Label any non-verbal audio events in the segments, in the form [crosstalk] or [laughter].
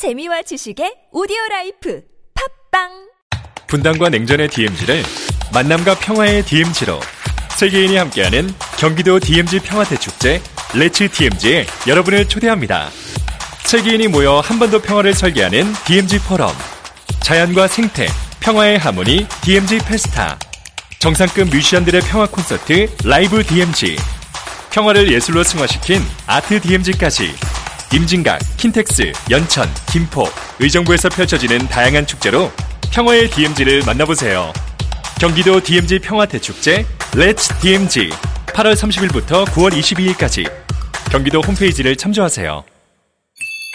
재미와 지식의 오디오 life. 팟빵! 분단과 냉전의 DMZ를 만남과 평화의 DMZ로 세계인이 함께하는 경기도 DMZ 평화 대축제 Let's DMZ에 여러분을 초대합니다. 세계인이 모여 한반도 평화를 설계하는 DMZ 포럼. 자연과 생태, 평화의 하모니 DMZ festa. 정상급 뮤지션들의 평화 콘서트 Live DMZ 평화를 예술로 승화시킨 아트 DMZ까지 임진각, 킨텍스, 연천, 김포, 의정부에서 펼쳐지는 다양한 축제로 평화의 DMZ를 만나보세요. 경기도 DMZ 평화대축제 Let's DMZ 8월 30일부터 9월 22일까지 경기도 홈페이지를 참조하세요.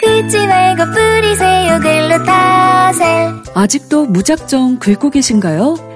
긁지 말고 뿌리세요 글루타셀 아직도 무작정 긁고 계신가요?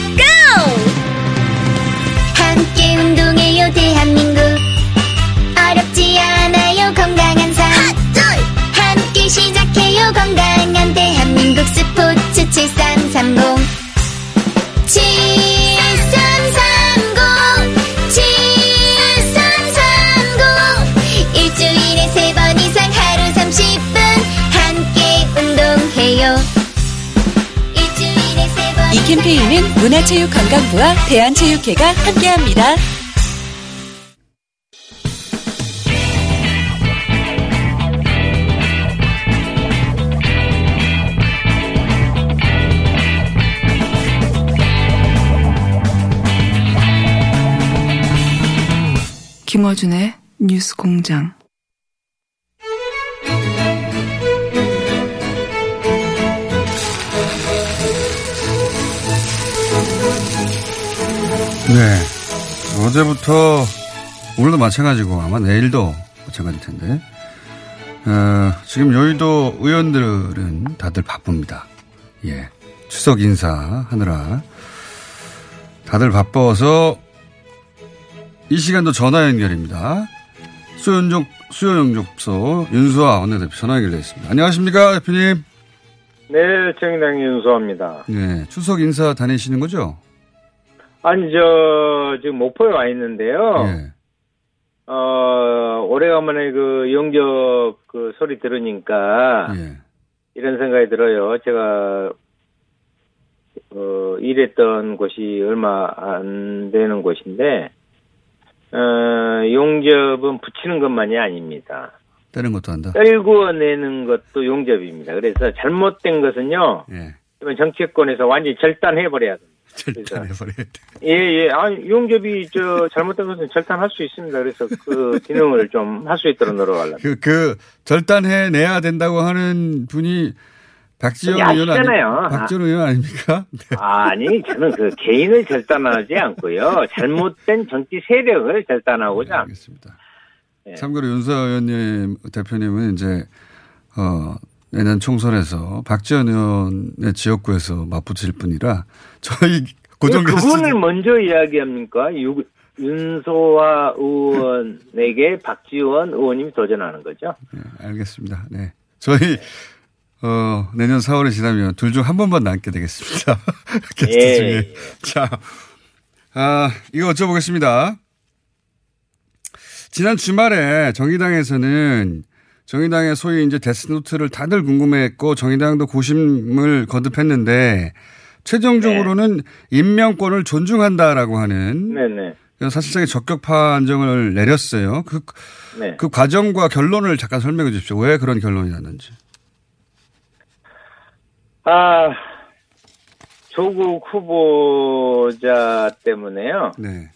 함께 운동해요 대한민국 문화체육관광부와 대한체육회가 함께합니다. 김어준의 뉴스 공장. 네. 어제부터 오늘도 마찬가지고 아마 내일도 마찬가지일 텐데. 어, 지금 여의도 의원들은 다들 바쁩니다. 예. 추석 인사 하느라 다들 바빠서 이 시간도 전화 연결입니다. 수연족, 수요연족소 윤수아 원내대표 전화 연결됐습니다. 안녕하십니까, 대표님? 네, 정당 윤수입니다. 네. 추석 인사 다니시는 거죠? 아니, 저, 지금 목포에 와 있는데요. 예. 어, 오래간만에 그 영적 그 소리 들으니까 예. 이런 생각이 들어요. 제가, 어, 일했던 곳이 얼마 안 되는 곳인데, 어, 용접은 붙이는 것만이 아닙니다. 떼는 것도 한다? 떨구어 내는 것도 용접입니다. 그래서 잘못된 것은요, 예. 정치권에서 완전히 절단해 버려야 됩니다. 절단해버려야 돼. 예, 예. 아니, 용접이 저 잘못된 것은 절단할 수 있습니다. 그래서 그 [laughs] 기능을 좀 할 수 있도록 노력하려고. 그, 그, 절단해내야 된다고 하는 분이 박지원 의원 아니, 아시잖아요. 박지원 의원 아닙니까? [laughs] 네. 아니, 저는 그 개인을 절단하지 않고요. 잘못된 정치 세력을 절단하고자. 합니다. 알겠습니다. 예. 참고로 윤서 의원님, 대표님은 이제, 어, 내년 총선에서 박지원 의원의 지역구에서 맞붙일 분이라 저희 고정 왜 게스트 그분을 먼저 이야기합니까? 유, 윤소아 의원에게 박지원 의원님이 도전하는 거죠. 네, 알겠습니다. 네. 저희, 어, 내년 4월이 지나면 둘 중 한 번만 남게 되겠습니다. [laughs] 게스트 예, 중에. 예. 자, 아, 이거 여쭤보겠습니다. 지난 주말에 정의당에서는 정의당의 소위 이제 데스노트를 다들 궁금해했고 정의당도 고심을 거듭했는데 최종적으로는 임명권을 존중한다라고 하는 네 네. 사실상의 적격 판정을 내렸어요. 그, 네. 그 과정과 결론을 잠깐 설명해 주십시오. 왜 그런 결론이 났는지. 아, 조국 후보자 때문에요. 네.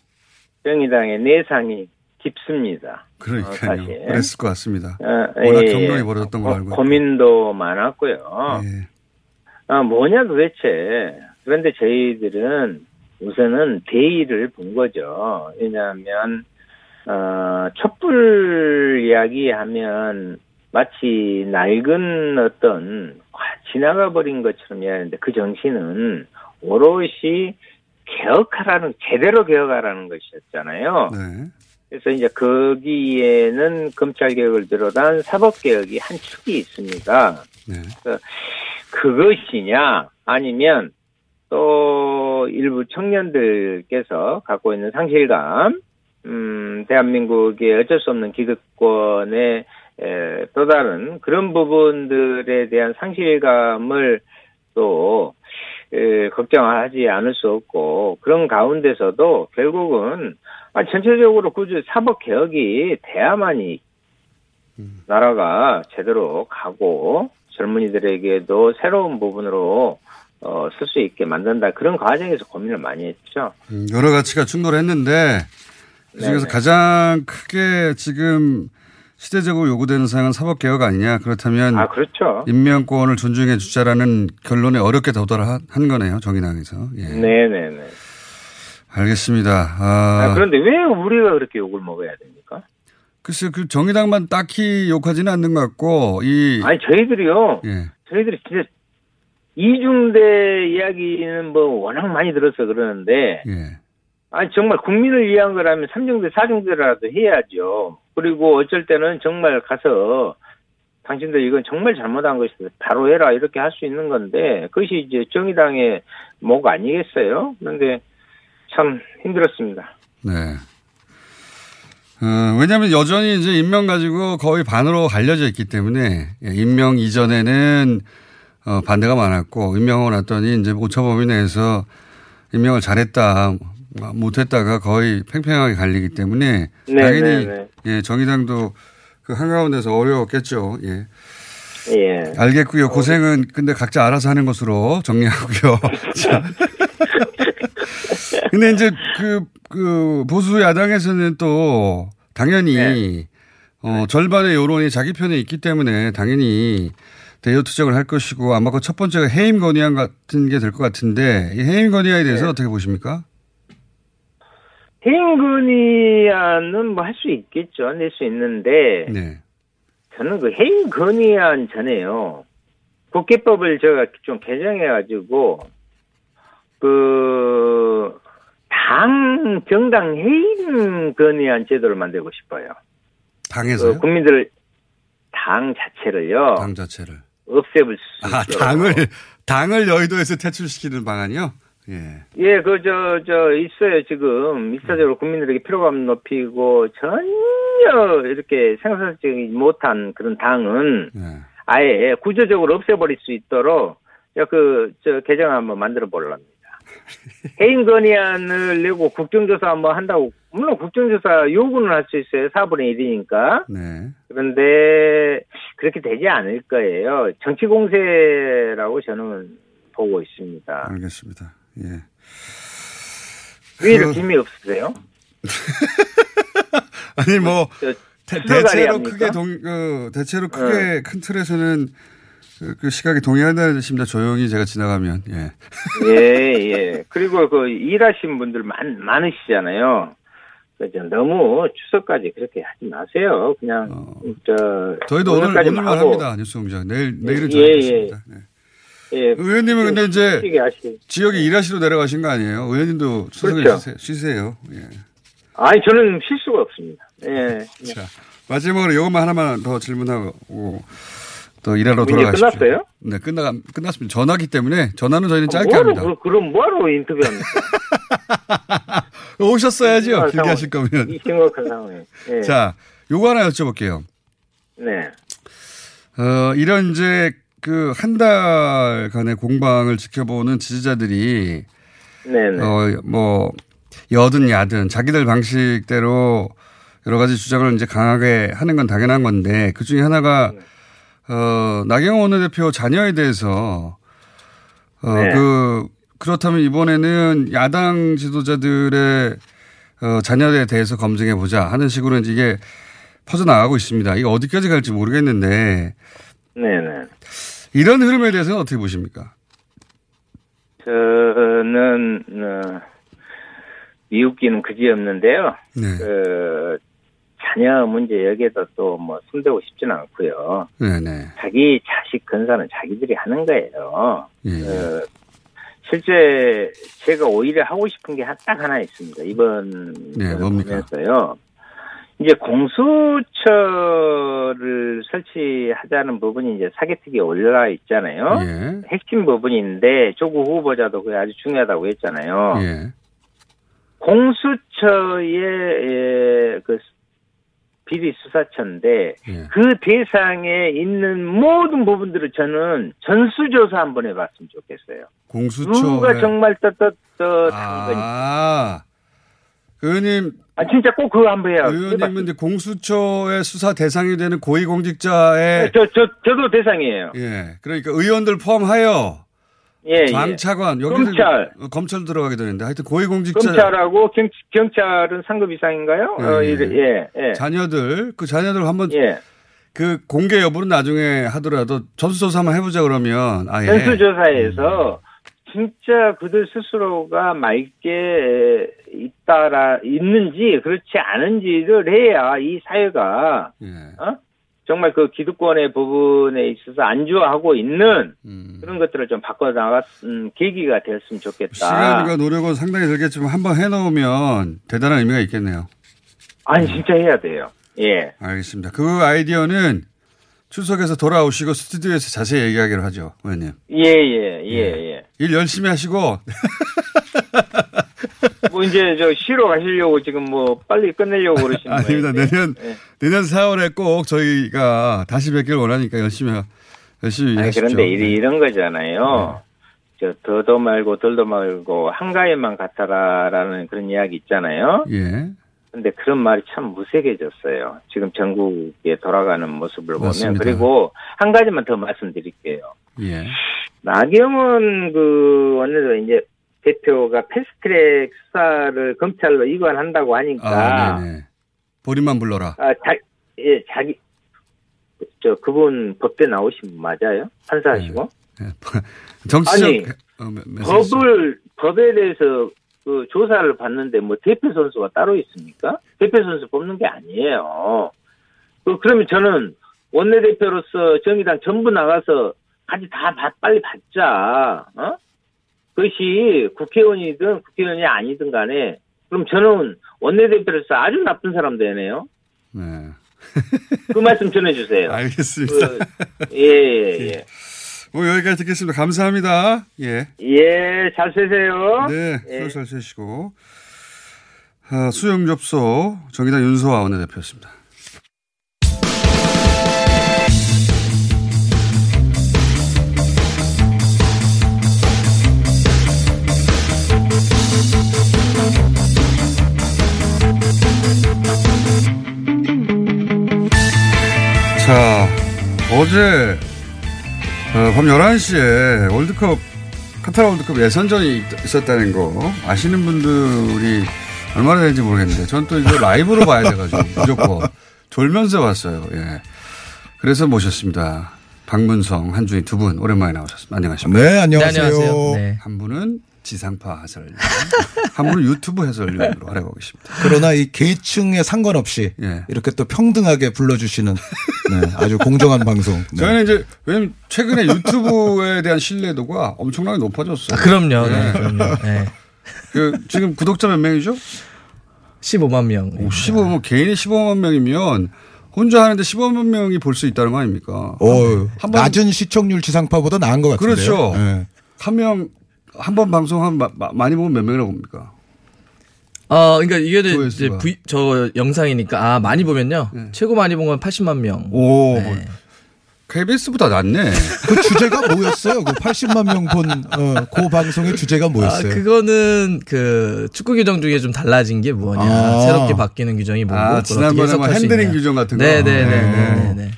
정의당의 내상이 깊습니다. 그러니까요. 어. 그랬을 것 같습니다. 어, 워낙 예, 경론이 예. 벌어졌던 걸 고- 알고. 고민도 많았고요. 예. 아, 뭐냐 도대체. 그런데 저희들은 우선은 대의를 본 거죠. 왜냐하면 어, 촛불 이야기하면 마치 낡은 어떤 지나가 버린 것처럼 이야기하는데 그 정신은 오롯이 개혁하라는 제대로 개혁하라는 것이었잖아요. 네. 그래서 이제 거기에는 검찰 개혁을 비롯한 사법 개혁이 한 축이 있습니다. 네. 그것이냐 아니면 또 일부 청년들께서 갖고 있는 상실감, 음, 대한민국의 어쩔 수 없는 기득권의 에, 또 다른 그런 부분들에 대한 상실감을 또 에, 걱정하지 않을 수 없고 그런 가운데서도 결국은 아, 전체적으로 구조 사법 개혁이 돼야만이 나라가 제대로 가고 젊은이들에게도 새로운 부분으로 어, 쓸 수 있게 만든다 그런 과정에서 고민을 많이 했죠. 음, 여러 가지가 충돌했는데 그중에서. 가장 크게 지금 시대적으로 요구되는 사항은 사법 개혁 아니냐 그렇다면 아 그렇죠. 인명권을 존중해 주자라는 결론에 어렵게 도달한 거네요 정의당에서. 예. 네네네. 알겠습니다. 아, 아, 그런데 왜 우리가 그렇게 욕을 먹어야 됩니까? 글쎄 그 정의당만 딱히 욕하지는 않는 것 같고 이 아니 저희들이요. 예. 저희들이 진짜 이중대 이야기는 뭐 워낙 많이 들어서 그러는데 예. 아니 정말 국민을 위한 거라면 삼중대 사중대라도 해야죠. 그리고 어쩔 때는 정말 가서 당신들 이건 정말 잘못한 것이다. 바로 해라 이렇게 할 수 있는 건데 그것이 이제 정의당의 목 아니겠어요? 그런데 참 힘들었습니다. 네. 어, 왜냐하면 여전히 이제 임명 가지고 거의 반으로 갈려져 있기 때문에 예, 임명 이전에는 어, 반대가 많았고 임명하고 났더니 이제 오차범위 내에서 임명을 잘했다 못했다가 거의 팽팽하게 갈리기 때문에 네, 당연히 네, 네. 예, 정의당도 그 한가운데서 어려웠겠죠. 예. 예. 알겠고요. 고생은 근데 각자 알아서 하는 것으로 정리하고요. [laughs] 자. [laughs] 근데 이제 그, 그 보수 야당에서는 또 당연히 네. 어, 절반의 여론이 자기 편에 있기 때문에 당연히 대여 투쟁을 할 것이고 아마 그 첫 번째가 해임 건의안 같은 게 될 것 같은데 이 해임 건의안에 대해서 네. 어떻게 보십니까? 해임 건의안은 뭐 할 수 있겠죠. 낼 수 있는데 네. 저는 그 해임 건의안 전에요. 국회법을 제가 좀 개정해 가지고 그 당 정당 해임 건의안 제도를 만들고 싶어요. 당에서요? 그 국민들 당 자체를요 당 자체를. 없애볼 수 아, 있도록. 당을 당을 여의도에서 퇴출시키는 방안이요? 예. 예, 그, 저, 저, 있어요, 지금. 일차적으로 국민들에게 피로감 높이고, 전혀 이렇게 생산적이 지 못한 그런 당은 예. 아예 구조적으로 없애버릴 수 있도록, 야, 그, 저, 개정 한번 만들어 보려합니다. [laughs] 해임 건의안을 내고 국정조사 한번 한다고, 물론 국정조사 요구는 할 수 있어요. 4분의 1이니까. 네. 그런데 그렇게 되지 않을 거예요. 정치 공세라고 저는 보고 있습니다. 알겠습니다. 예. 왜 이렇게 그- 힘이 없으세요? [laughs] 아니 뭐 저, 대, 대체로? 크게 동, 그, 대체로 크게 큰 틀에서는 그, 그 시각이 동의한다는 뜻입니다. 조용히 제가 지나가면 예. 예, 예. 그리고 그 일하신 분들 많, 많으시잖아요. 그죠. 너무 추석까지 그렇게 하지 마세요. 그냥, 어. 저, 저희도 오늘 오늘만 하고, 합니다. 뉴스 공장 내일 내일은 예, 저희 예. 있습니다. 네. 예. 의원님은 근데 이제. 지역에 일하시러 내려가신 거 아니에요? 의원님도 추석에 그렇죠. 쉬세요. 쉬세요. 예. 아니, 저는 쉴 수가 없습니다. 예. [laughs] 자 마지막으로 이것만 하나만 더 질문하고 또 일하러 이제 돌아가십시오. 끝났어요? 네, 끝나 끝났습니다. 전화기 때문에 전화는 저희는 짧게 뭐하러, 합니다. 그, 그럼 뭐하러 인터뷰합니까? [laughs] 오셨어야죠. 길게. 하실 거면. 이 심각한 상황에. 예. 자, 요거 하나 여쭤볼게요. 네. 어, 이런 이제 그 한 달간의 공방을 지켜보는 지지자들이 네네. 어, 뭐 여든 야든 자기들 방식대로 여러 가지 주장을 이제 강하게 하는 건 당연한 건데 그 중에 하나가 어, 나경원 원내대표 자녀에 대해서 어, 네. 그 그렇다면 이번에는 야당 지도자들의 어, 자녀에 대해서 검증해 보자 하는 식으로 이제 이게 퍼져나가고 있습니다. 이거 어디까지 갈지 모르겠는데 네네. 이런 흐름에 대해서는 어떻게 보십니까? 저는, 어, 미웃기는 그지없는데요. 네. 그, 자녀 문제 여기에도 또뭐 손대고 싶지는 않고요. 네네. 자기 자식 근사는 자기들이 하는 거예요. 예. 어, 실제 제가 오히려 하고 싶은 게 딱 하나 있습니다. 이번 네? 보면서요. 이제 공수처를 설치하자는 부분이 이제 사개특위에 올라 있잖아요. 예. 핵심 부분인데 조국 후보자도 그게 아주 중요하다고 했잖아요. 예. 공수처의 예, 그 비리 수사처인데 예. 그 대상에 있는 모든 부분들을 저는 전수조사 한번 해봤으면 좋겠어요. 공수처. 누가 정말 떳떳떳한 건지. 아. 그 의원님, 아 진짜 꼭 그거 한번 해야. 의원님은 이제 공수처의 수사 대상이 되는 고위공직자의 저, 저, 저도 대상이에요. 예. 그러니까 의원들 포함하여 예, 예. 장차관 여기 검찰. 검찰 들어가게 되는데 하여튼 고위공직자 검찰하고 경, 경찰은 상급 이상인가요? 예, 어, 예. 예, 예. 자녀들 그 자녀들 한번 예. 그 공개 여부는 나중에 하더라도 전수조사 한번 해보자 그러면 아예 전수조사에서 진짜 그들 스스로가 맑게 있다라 있는지 그렇지 않은지를 해야 이 사회가 예. 어? 정말 그 기득권의 부분에 있어서 안주하고 있는 음. 그런 것들을 좀 바꿔 나갔 음, 계기가 됐으면 좋겠다. 시간과 노력은 상당히 들겠지만 한번 해놓으면 대단한 의미가 있겠네요. 아니 진짜 해야 돼요. 예. 알겠습니다. 그 아이디어는 출석해서 돌아오시고 스튜디오에서 자세히 얘기하기로 하죠, 의원님. 예, 예, 예, 예. 일 열심히 하시고 [laughs] 뭐 이제 저 쉬러 가시려고 지금 뭐 빨리 끝내려고 그러시는 거예요. 아닙니다. 내년 예. 내년 4월에 꼭 저희가 다시 뵙길 원하니까 열심히 하- 열심히 아니, 하십시오. 그런데 이- 이런 거잖아요. 저 더도 말고 덜도 말고 한가위만 같아라라는 그런 이야기 있잖아요. 예. 근데 그런 말이 참 무색해졌어요. 지금 전국에 돌아가는 모습을 보면 맞습니다. 그리고 한 가지만 더 말씀드릴게요. 예. 나경원 그 원내도 이제 대표가 패스트트랙 수사를 검찰로 이관한다고 하니까 아. 본인만 불러라. 아, 자, 예, 자기, 저, 그분 법대 나오신 분 맞아요? 판사하시고? 예. 정치적 아니, 어. 법을, 법에 대해서 그 조사를 받는데 뭐 대표 선수가 따로 있습니까? 대표 선수 뽑는 게 아니에요. 그, 그러면 저는 원내대표로서 정의당 전부 나가서 같이 다 받- 빨리 받자, 어? 그것이 국회의원이든 국회의원이 아니든 간에 그럼 저는 원내대표로서 아주 나쁜 사람 되네요. 네. 그 말씀 전해주세요. 알겠습니다. 그, 예, 예, [laughs] 예. 뭐 여기까지 듣겠습니다. 감사합니다. 예. 예, 잘 쓰세요. 네. 예. 잘 쓰시고. 아, 수용접소 정의당 윤소아 원내대표였습니다. 자, 어제 어, 밤 11시에 월드컵, 카타르 월드컵 예선전이 있- 있었다는 거 아시는 분들이 얼마나 되는지 모르겠는데 전또 이거 라이브로 봐야 돼가지고 무조건 졸면서 봤어요. 예. 그래서 모셨습니다. 박문성, 한준희 두 분 오랜만에 나오셨습니다. 안녕하십니까. 네, 안녕하세요. 네, 안녕하세요. 네. 한 분은 지상파 해설위원, [laughs] 한 분은 유튜브 해설위원으로 활약하고 계십니다. 그러나 이 계층에 상관없이 예. 이렇게 또 평등하게 불러주시는 네, 아주 공정한 [laughs] 방송. 네. 저희는 이제 왜냐면 최근에 유튜브에 대한 신뢰도가 엄청나게 높아졌어요. 아, 그럼요. 네. 네, 그럼요. 네. 그 지금 구독자 몇 명이죠? 15만 명. 오, 15만 개인이 15만 명이면 혼자 하는데 15만 명이 볼 수 있다는 거 아닙니까? 어, 한 번- 낮은 시청률 지상파보다 나은 것 같은데요. 그렇죠. 네. 한명 한 번 방송한 마- 마- 많이 보면 몇 명이라고 봅니까? 어, 그러니까 이게 이제 조회수가. V, 저 영상이니까 아 많이 보면요. 최고 많이 본 건 80만 명. 오, 네. 뭐 KBS보다 낫네. 그 주제가 뭐였어요? 그 80만 명본 어, 그 방송의 주제가 아, 뭐였어요? 그거는 그 축구 규정 중에 좀 달라진 게 뭐냐. 아. 새롭게 바뀌는 규정이 뭐고. 아, 지난번에 뭐 있냐. 규정 같은 거. 네네네 네.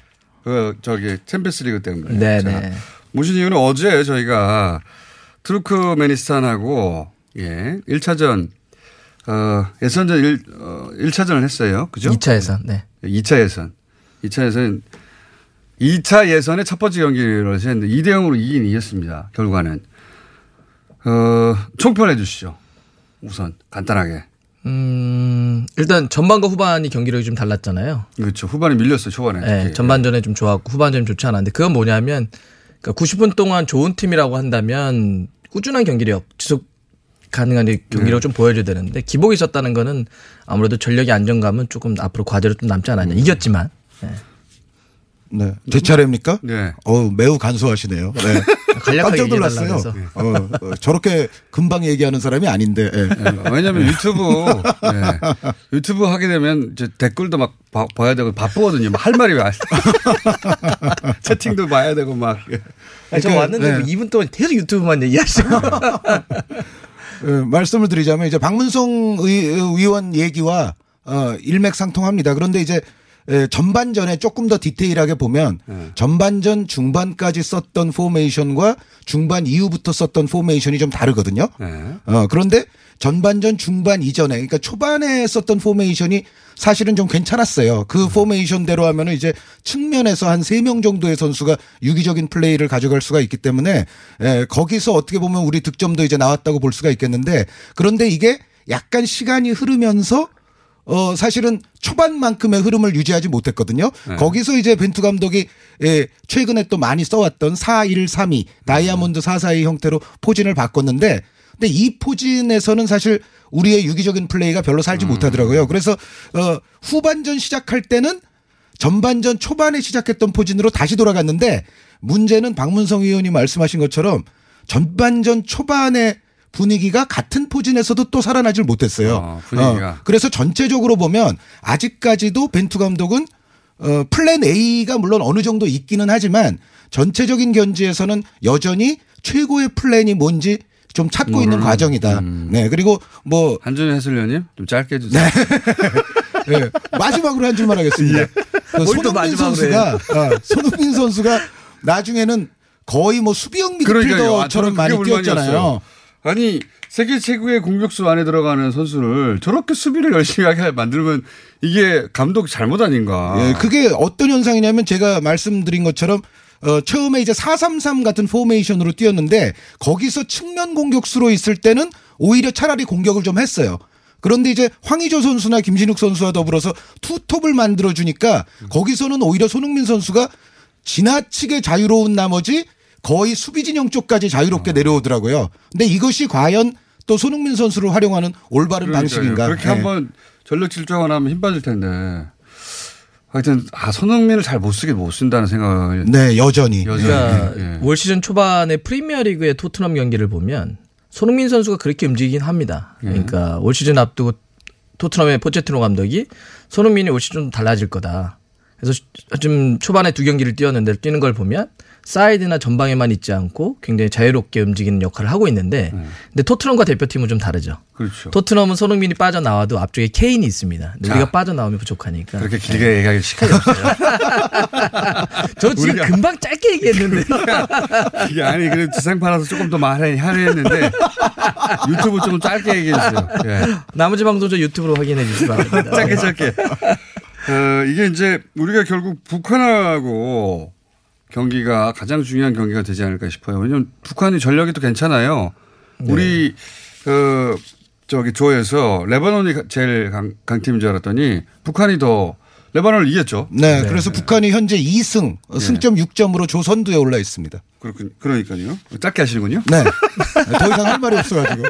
그 저기 챔피언스리그 때문에. 네네. 자, 모신 이유는 어제 저희가 투르크메니스탄하고 예 1차전 어 예선전 1 어, 1차전을 했어요. 그죠? 2차 예선. 네. 2차 예선. 2차 예선 2차 예선의 첫 번째 경기를 했는데 2대 0으로 이긴 이겼습니다. 결과는 어 총평해 주시죠. 우선 간단하게. 음, 일단 전반과 후반이 경기력이 좀 달랐잖아요. 그렇죠. 후반에 밀렸어요, 초반에. 네. 전반전에 좀 좋았고 후반전에 좋지 않았는데 그건 뭐냐면 그러니까 90분 동안 좋은 팀이라고 한다면 꾸준한 경기력 지속 가능한 경기력 좀 보여줘야 되는데 기복이 있었다는 거는 아무래도 전력의 안정감은 조금 앞으로 과제로 좀 남지 않았냐. 이겼지만. 네. 네. 제 차례입니까? 네. 어 매우 간소하시네요. 네. [laughs] 간략하게 깜짝 놀랐어요. 어, 어, 저렇게 금방 얘기하는 사람이 아닌데. 예. 네, 왜냐면 유튜브, 네. 유튜브 하게 되면 이제 댓글도 막 봐, 봐야 되고 바쁘거든요. 막 할 말이 많 [laughs] 채팅도 봐야 되고 막. 아니, 저 그러니까, 왔는데 네. 뭐 2분 동안 계속 유튜브만 얘기하시고. 어, [laughs] 말씀을 드리자면 이제 박문성 위, 위원 얘기와 어, 일맥상통합니다. 그런데 이제 에, 전반전에 조금 더 디테일하게 보면 전반전 중반까지 썼던 포메이션과 중반 이후부터 썼던 포메이션이 좀 다르거든요. 네. 어, 그런데 전반전 중반 이전에 그러니까 초반에 썼던 포메이션이 사실은 좀 괜찮았어요. 그 포메이션대로 하면은 이제 측면에서 한 세 명 정도의 선수가 유기적인 플레이를 가져갈 수가 있기 때문에 에, 거기서 어떻게 보면 우리 득점도 이제 나왔다고 볼 수가 있겠는데 그런데 이게 약간 시간이 흐르면서 어 사실은 초반만큼의 흐름을 유지하지 못했거든요. 네. 거기서 이제 벤투 감독이 예, 최근에 또 많이 써왔던 4-1-3-2 다이아몬드 4-4-2 형태로 포진을 바꿨는데 근데 이 포진에서는 사실 우리의 유기적인 플레이가 별로 살지 못하더라고요. 그래서 어 후반전 시작할 때는 전반전 초반에 시작했던 포진으로 다시 돌아갔는데 문제는 박문성 위원이 말씀하신 것처럼 전반전 초반에 분위기가 같은 포진에서도 또 살아나질 못했어요. 어, 분위기가. 어, 그래서 전체적으로 보면 아직까지도 벤투 감독은 어, 플랜 A가 물론 어느 정도 있기는 하지만 전체적인 견지에서는 여전히 최고의 플랜이 뭔지 좀 찾고 있는 모르는, 과정이다. 음. 네. 그리고 뭐 한준희 해설위원님 좀 짧게 해 주세요. 네. [laughs] 마지막으로 한 줄만 하겠습니다. 그 뭘또 손흥민 선수가 어, 손흥민 선수가 나중에는 거의 뭐 수비형 그러니까요. 아, 미드필더처럼 많이 뛰었잖아요. 아니 세계 최고의 공격수 안에 들어가는 선수를 저렇게 수비를 열심히 하게 만들면 이게 감독 잘못 아닌가? 예, 그게 어떤 현상이냐면 제가 말씀드린 것처럼 어, 처음에 이제 433 같은 포메이션으로 뛰었는데 거기서 측면 공격수로 있을 때는 오히려 차라리 공격을 좀 했어요. 그런데 이제 황의조 선수나 김신욱 선수와 더불어서 투톱을 만들어 주니까 거기서는 오히려 손흥민 선수가 지나치게 자유로운 나머지 거의 수비 진영 쪽까지 자유롭게 내려오더라고요. 근데 이것이 과연 또 손흥민 선수를 활용하는 올바른 그러니까요. 방식인가? 그렇게 네. 한번 전력 질주하거나 하면 힘 빠질 텐데. 하여튼 아 손흥민을 잘 못 쓰게 못 쓴다는 생각을 네, 여전히. 여전히 그러니까 예. 올 시즌 초반에 프리미어리그의 토트넘 경기를 보면 손흥민 선수가 그렇게 움직이긴 합니다. 예. 그러니까 올 시즌 앞두고 토트넘의 포체티노 감독이 손흥민이 올 시즌 좀 달라질 거다. 그래서 좀 초반에 두 경기를 뛰었는데 뛰는 걸 보면 사이드나 전방에만 있지 않고 굉장히 자유롭게 움직이는 역할을 하고 있는데 근데 토트넘과 대표팀은 좀 다르죠. 예. 그렇죠. 토트넘은 손흥민이 빠져나와도 앞쪽에 케인이 있습니다. 근데 자. 우리가 빠져나오면 부족하니까. 그렇게 길게 얘기할 시간이 없어요. 저 지금 우리가- 금방 짧게 얘기했는데. [laughs] 이게 아니 그래도 지상 팔아서 조금 더 말해 하려 했는데 유튜브 좀 짧게 얘기해 주세요. 예. 나머지 방송 저 유튜브로 확인해 주시기 바랍니다. 짧게 짧게. 어, 이게 이제 우리가 결국 북한하고 경기가 가장 중요한 경기가 되지 않을까 싶어요. 왜냐하면 북한이 전력이 또 괜찮아요. 우리 어, 저기 조에서 레바논이 제일 강, 강팀인 줄 알았더니 북한이 더 레바논을 이겼죠. 네, 그래서 북한이 현재 2승, 어, 승점 6점으로 조선두에 올라 있습니다. 그렇군, 그러니까요. 짧게 하시는군요. 네. 더 이상 할 말이 없어가지고. [laughs]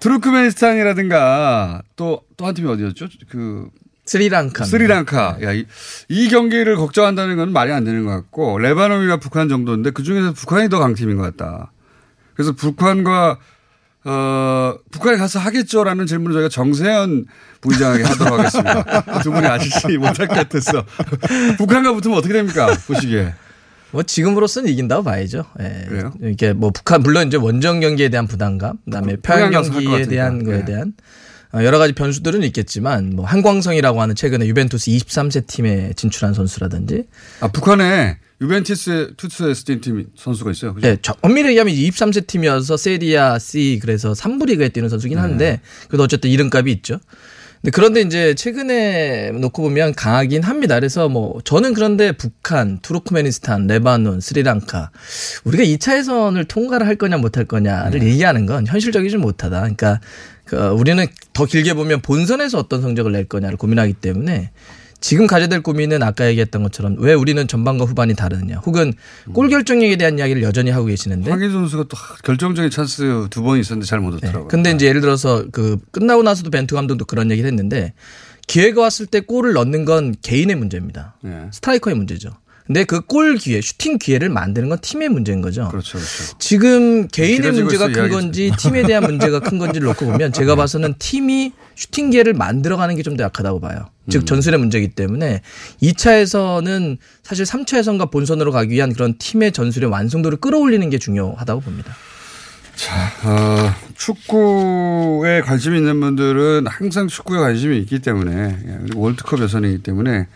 투르크메니스탄이라든가 또 또 한 팀이 어디였죠? 그 스리랑카. 스리랑카. 야, 이, 이 경기를 걱정한다는 건 말이 안 되는 것 같고 레바논이나 북한 정도인데 그 중에서 북한이 더 강팀인 것 같다. 그래서 북한과 어, 북한에 가서 하겠죠라는 질문을 저희가 정세현 부의장에게 하도록 하겠습니다. [laughs] 두 분이 아시지 못할 것 같아서. [laughs] 북한과 붙으면 어떻게 됩니까? 보시기에. 뭐 지금으로서는 이긴다고 봐야죠. 예. 그래요? 이게 뭐 북한 물론 이제 원정 경기에 대한 부담감, 그다음에 평양 경기에. 대한 거에 예. 대한 어, 여러 가지 변수들은 있겠지만 뭐 한광성이라고 하는 최근에 유벤투스 23세 팀에 진출한 선수라든지 아, 북한에 유벤투스 투스에스 뛴팀 선수가 있어요. 그죠? 네, 저- 엄밀히 얘기하면 23세 팀이어서 세리아 C 그래서 3부 리그에 뛰는 선수긴 네. 한데 그래도 어쨌든 이름값이 있죠. 근데 그런데 이제 최근에 놓고 보면 강하긴 합니다. 그래서 뭐 저는 그런데 북한, 투르크메니스탄, 레바논, 스리랑카 우리가 2차 예선을 통과를 할 거냐 못 할 거냐를 네. 얘기하는 건 현실적이지 못하다. 그러니까 그, 우리는 더 길게 보면 본선에서 어떤 성적을 낼 거냐를 고민하기 때문에 지금 가져야 될 고민은 아까 얘기했던 것처럼 왜 우리는 전반과 후반이 다르느냐 혹은 골 결정력에 대한 이야기를 여전히 하고 계시는데 황의조 선수가 또 결정적인 찬스 두 번 있었는데 잘못 넣더라고요. 근데 이제 예를 들어서 그 끝나고 나서도 벤투 감독도 그런 얘기를 했는데 기회가 왔을 때 골을 넣는 건 개인의 문제입니다. 네. 스트라이커의 문제죠. 근데 그 골 기회, 슈팅 기회를 만드는 건 팀의 문제인 거죠. 그렇죠, 그렇죠. 지금 개인의 문제가 큰 이야기죠. 건지 팀에 대한 문제가 큰 건지를 놓고 보면 [laughs] 제가 봐서는 팀이 슈팅 기회를 만들어가는 게 좀 더 약하다고 봐요. 음. 즉 전술의 문제이기 때문에 2차에서는 사실 3차 예선과 본선으로 가기 위한 그런 팀의 전술의 완성도를 끌어올리는 게 중요하다고 봅니다. 어, 축구에 관심 있는 분들은 항상 축구에 관심이 있기 때문에 예, 월드컵 예선이기 때문에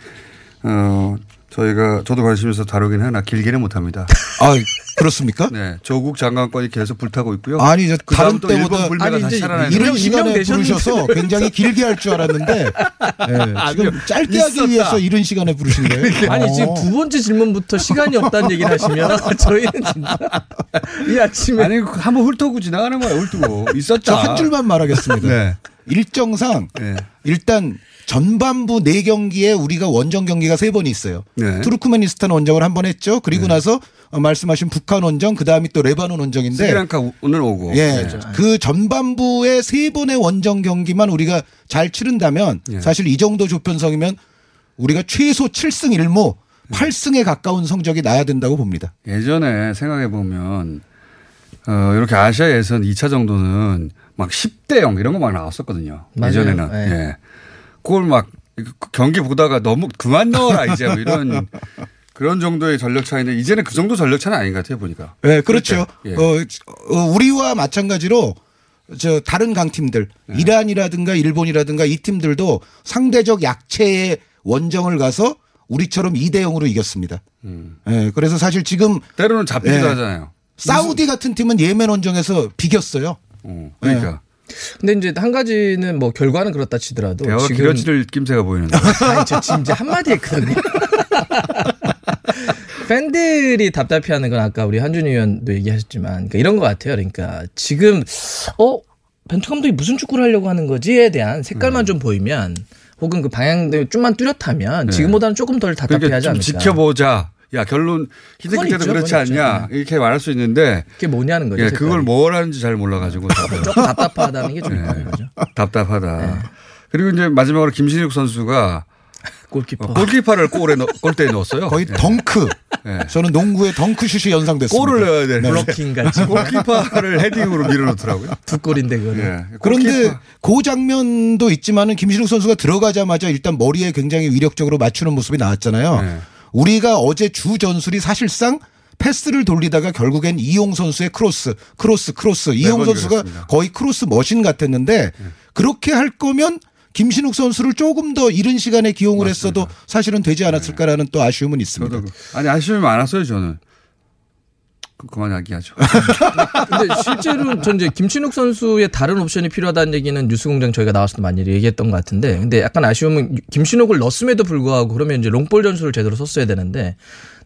어, 저희가 저도 관심 있어서 다루긴 하나 길게는 못합니다. [laughs] 아 그렇습니까? 네, 조국 장관권이 계속 불타고 있고요. 아니 이제 그다음 다른 또 때보다 다시 살아나는 이런 시간에. 부르셔서 굉장히 길게 할 줄 알았는데 예, 지금 짧게 하기 있었다. 위해서 이런 시간에 부르신 거예요? [laughs] 아니 어. 지금 두 번째 질문부터 시간이 없다는 얘기를 하시면 [laughs] 저희는 진짜 이 아침에 아니 한번 훑고 지나가는 거야 훑고 있었다. 저한 줄만 말하겠습니다. 네. 일정상 네. 일단 전반부 네 경기에 우리가 원정 경기가 세번 있어요. 네. 투르크메니스탄 원정을 한 번 했죠. 그리고 나서 어, 말씀하신 북한 원정, 그 다음이 또 레바논 원정인데 스리랑카 우- 오늘 오고. 예. 그 전반부의 세 번의 원정 경기만 우리가 잘 치른다면 예. 사실 이 정도 조편성이면 우리가 최소 7승 1무 예. 8승에 가까운 성적이 나야 된다고 봅니다. 예전에 생각해 보면 어, 이렇게 아시아 예선 2차 정도는 막 10대 0 이런 거 막 나왔었거든요. 맞아요. 예전에는. 네. 예. 그걸 막 경기 보다가 너무 그만 넣어라 이제 뭐 이런 그런 정도의 전력 차이인데 이제는 그 정도 전력 차는 아닌 것 같아요 보니까. 네, 그렇죠. 예. 어, 어, 우리와 마찬가지로 저 다른 강팀들 네. 이란이라든가 일본이라든가 이 팀들도 상대적 약체의 원정을 가서 우리처럼 2대 0으로 이겼습니다. 예, 그래서 사실 지금 때로는 잡히기도 예. 하잖아요. 사우디 같은 팀은 예멘 원정에서 비겼어요. 어, 그러니까 근데 이제 한 가지는 뭐 결과는 그렇다 치더라도 대화가 지금 길어질 낌새가 보이는데. 아니 저 지금 이제 한마디 했거든요. [laughs] 팬들이 답답해하는 건 아까 우리 한준희 의원도 얘기하셨지만 그러니까 이런 것 같아요. 그러니까 지금 어 벤투 감독이 무슨 축구를 하려고 하는 거지에 대한 색깔만 음. 좀 보이면 혹은 그 방향들 좀만 뚜렷하면 네. 지금보다는 조금 덜 그러니까 답답해하지 좀 않을까. 지켜보자. 야 결론 그건 때도 그렇지. 않냐 이렇게 말할 수 있는데 그게 뭐냐는 거죠. 예. 그걸 뭘 하는지 잘 몰라가지고 [laughs] 조금 답답하다는 게좀 네. 있다는 거죠. 답답하다. 그리고 이제 마지막으로 김신욱 선수가 골키퍼. 어, 골키퍼를 골에 넣, 골대에 넣었어요. 거의 예. 덩크. 예. 저는 농구의 덩크슛이 연상됐습니다. 골을 넣어야 되는 블로킹 같이 [laughs] 골키퍼를 헤딩으로 밀어넣더라고요. 두 골인데 그거는. 예. 그런데. 그 장면도 있지만은 김신욱 선수가 들어가자마자 일단 머리에 굉장히 위력적으로 맞추는 모습이 나왔잖아요. 네. 우리가 어제 주 전술이 사실상 패스를 돌리다가 결국엔 이용 선수의 크로스, 크로스, 크로스. 이용 번 선수가. 네. 거의 크로스 machine 같았는데 그렇게 할 거면 김신욱 선수를 조금 더 이른 시간에 기용을 했어도 사실은 되지 않았을까라는 또 아쉬움은 있습니다. 그- 아니 아쉬움이 많았어요 저는. 그- 그만 얘기하죠. 근데 실제로 전 이제 김신욱 선수의 다른 옵션이 필요하다는 얘기는 뉴스공장 저희가 나왔을 때 많이 얘기했던 것 같은데, 근데 약간 아쉬움은 김신욱을 넣었음에도 불구하고 그러면 이제 롱볼 전술을 제대로 썼어야 되는데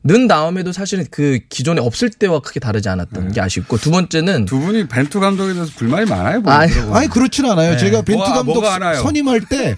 는 다음에도 사실은 그 기존에 없을 때와 크게 다르지 않았던 게 아쉽고 두 번째는 두 분이 벤투 감독에 대해서 불만이 많아요. 아니. 아니 그렇진 않아요. 제가 벤투 감독 뭐가? 선임할 때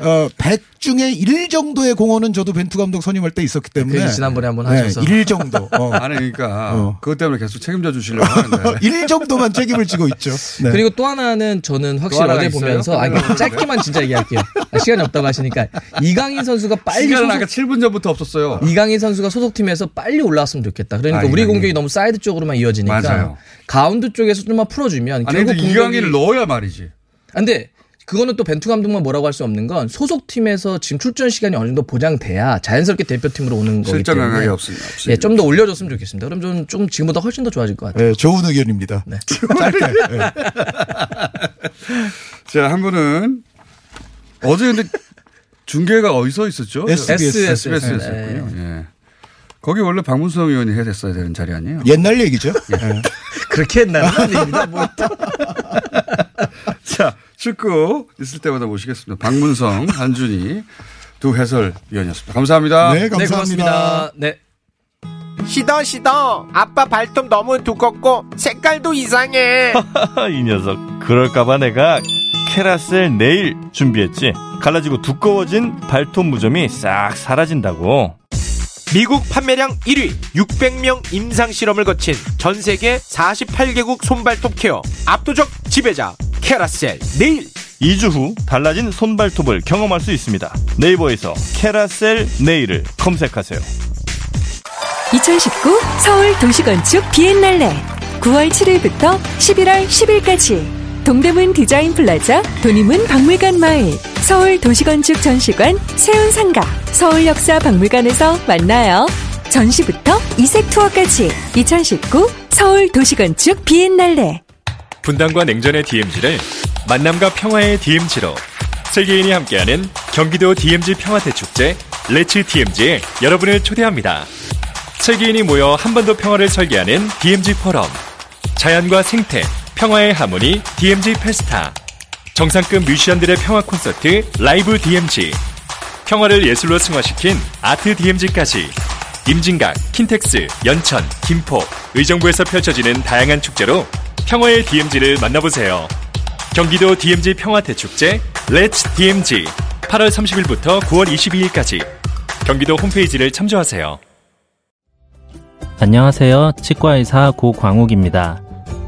어, 100 중에 1 정도의 공헌은 저도 벤투 감독 선임할 때 있었기 그 때문에 지난번에 한번 네, 하셔서 1 정도. 어. [laughs] 아니 그러니까 어. 그것 때문에 계속 책임져 주시려고 하는데. [laughs] 1 정도만 책임을 지고 있죠. 네. 그리고 또 하나는 저는 확실히 어제 있어요? 보면서 아니 짧게만 진짜 얘기할게요. 아, 시간이 없다고 하시니까 이강인 선수가 빨리 시간은 소속, 아까 7분 전부터 없었어요. 이강인 선수가 소속팀에서 빨리 올라왔으면 좋겠다. 그러니까 아, 우리 이강인. 공격이 너무 사이드 쪽으로만 이어지니까 맞아요. 가운데 쪽에서 좀만 풀어주면 아니 결국 이강인을 넣어야 말이지. 아, 근데 그거는 또 벤투 감독만 뭐라고 할 수 없는 건 소속팀에서 지금 출전 시간이 어느 정도 보장돼야 자연스럽게 대표팀으로 오는 거기 실전 때문에 없습니다. 없습니다. 예, 좀 더 올려줬으면 좋겠습니다. 그럼 좀, 좀 지금보다 훨씬 더 좋아질 것 같아요. 네, 좋은 의견입니다. 네. [laughs] 짧게. 네. [laughs] 자, 한 분은 어제 근데 중계가 어디서 있었죠? SBS. SBS였군요. 예. 거기 원래 박문성 의원이 해야 됐어야 되는 자리 아니에요? 옛날 얘기죠. 네. [laughs] 그렇게 했나요? 아닙니다. 뭐 자, 축구 있을 때마다 모시겠습니다. 박문성, 한준희 두 해설위원이었습니다. 감사합니다. 네, 네, 감사합니다. 고맙습니다. 네. 시더 시더 아빠 발톱 너무 두껍고 색깔도 이상해 [laughs] 이 녀석 그럴까봐 내가 캐라셀 네일 준비했지 갈라지고 두꺼워진 발톱 무좀이 싹 사라진다고 미국 판매량 1위 600명 임상 실험을 거친 전 세계 48개국 손발톱 care 압도적 지배자 케라셀. 네일 2주 후 달라진 손발톱을 경험할 수 있습니다. 네이버에서 케라셀 네일을 검색하세요. 2019 서울 도시건축 비엔날레 9월 7일부터 11월 10일까지 동대문 디자인 플라자 돈의문 박물관 마을 서울 도시건축 전시관 세운상가 서울역사 박물관에서 만나요. 전시부터 이색 투어까지 2019 서울 도시건축 비엔날레 분당과 냉전의 DMZ를 만남과 평화의 DMZ로 세계인이 함께하는 경기도 DMZ 평화대축제 레츠 DMZ에 여러분을 초대합니다. 세계인이 모여 한번더 평화를 설계하는 DMZ 포럼 자연과 생태, 평화의 하모니 DMZ 페스타 정상급 뮤지션들의 평화 콘서트 라이브 DMZ 평화를 예술로 승화시킨 아트 DMZ까지 임진각, 킨텍스, 연천, 김포, 의정부에서 펼쳐지는 다양한 축제로 평화의 DMZ를 만나보세요. 경기도 DMZ 평화대축제 Let's DMZ 8월 30일부터 9월 22일까지 경기도 홈페이지를 참조하세요. 안녕하세요. 치과의사 고광욱입니다.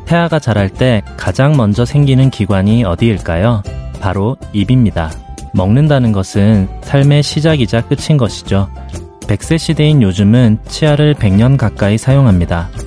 태아가 자랄 때 가장 먼저 생기는 기관이 어디일까요? 바로 입입니다. 먹는다는 것은 삶의 시작이자 끝인 것이죠. 100세 시대인 요즘은 치아를 100년 가까이 사용합니다.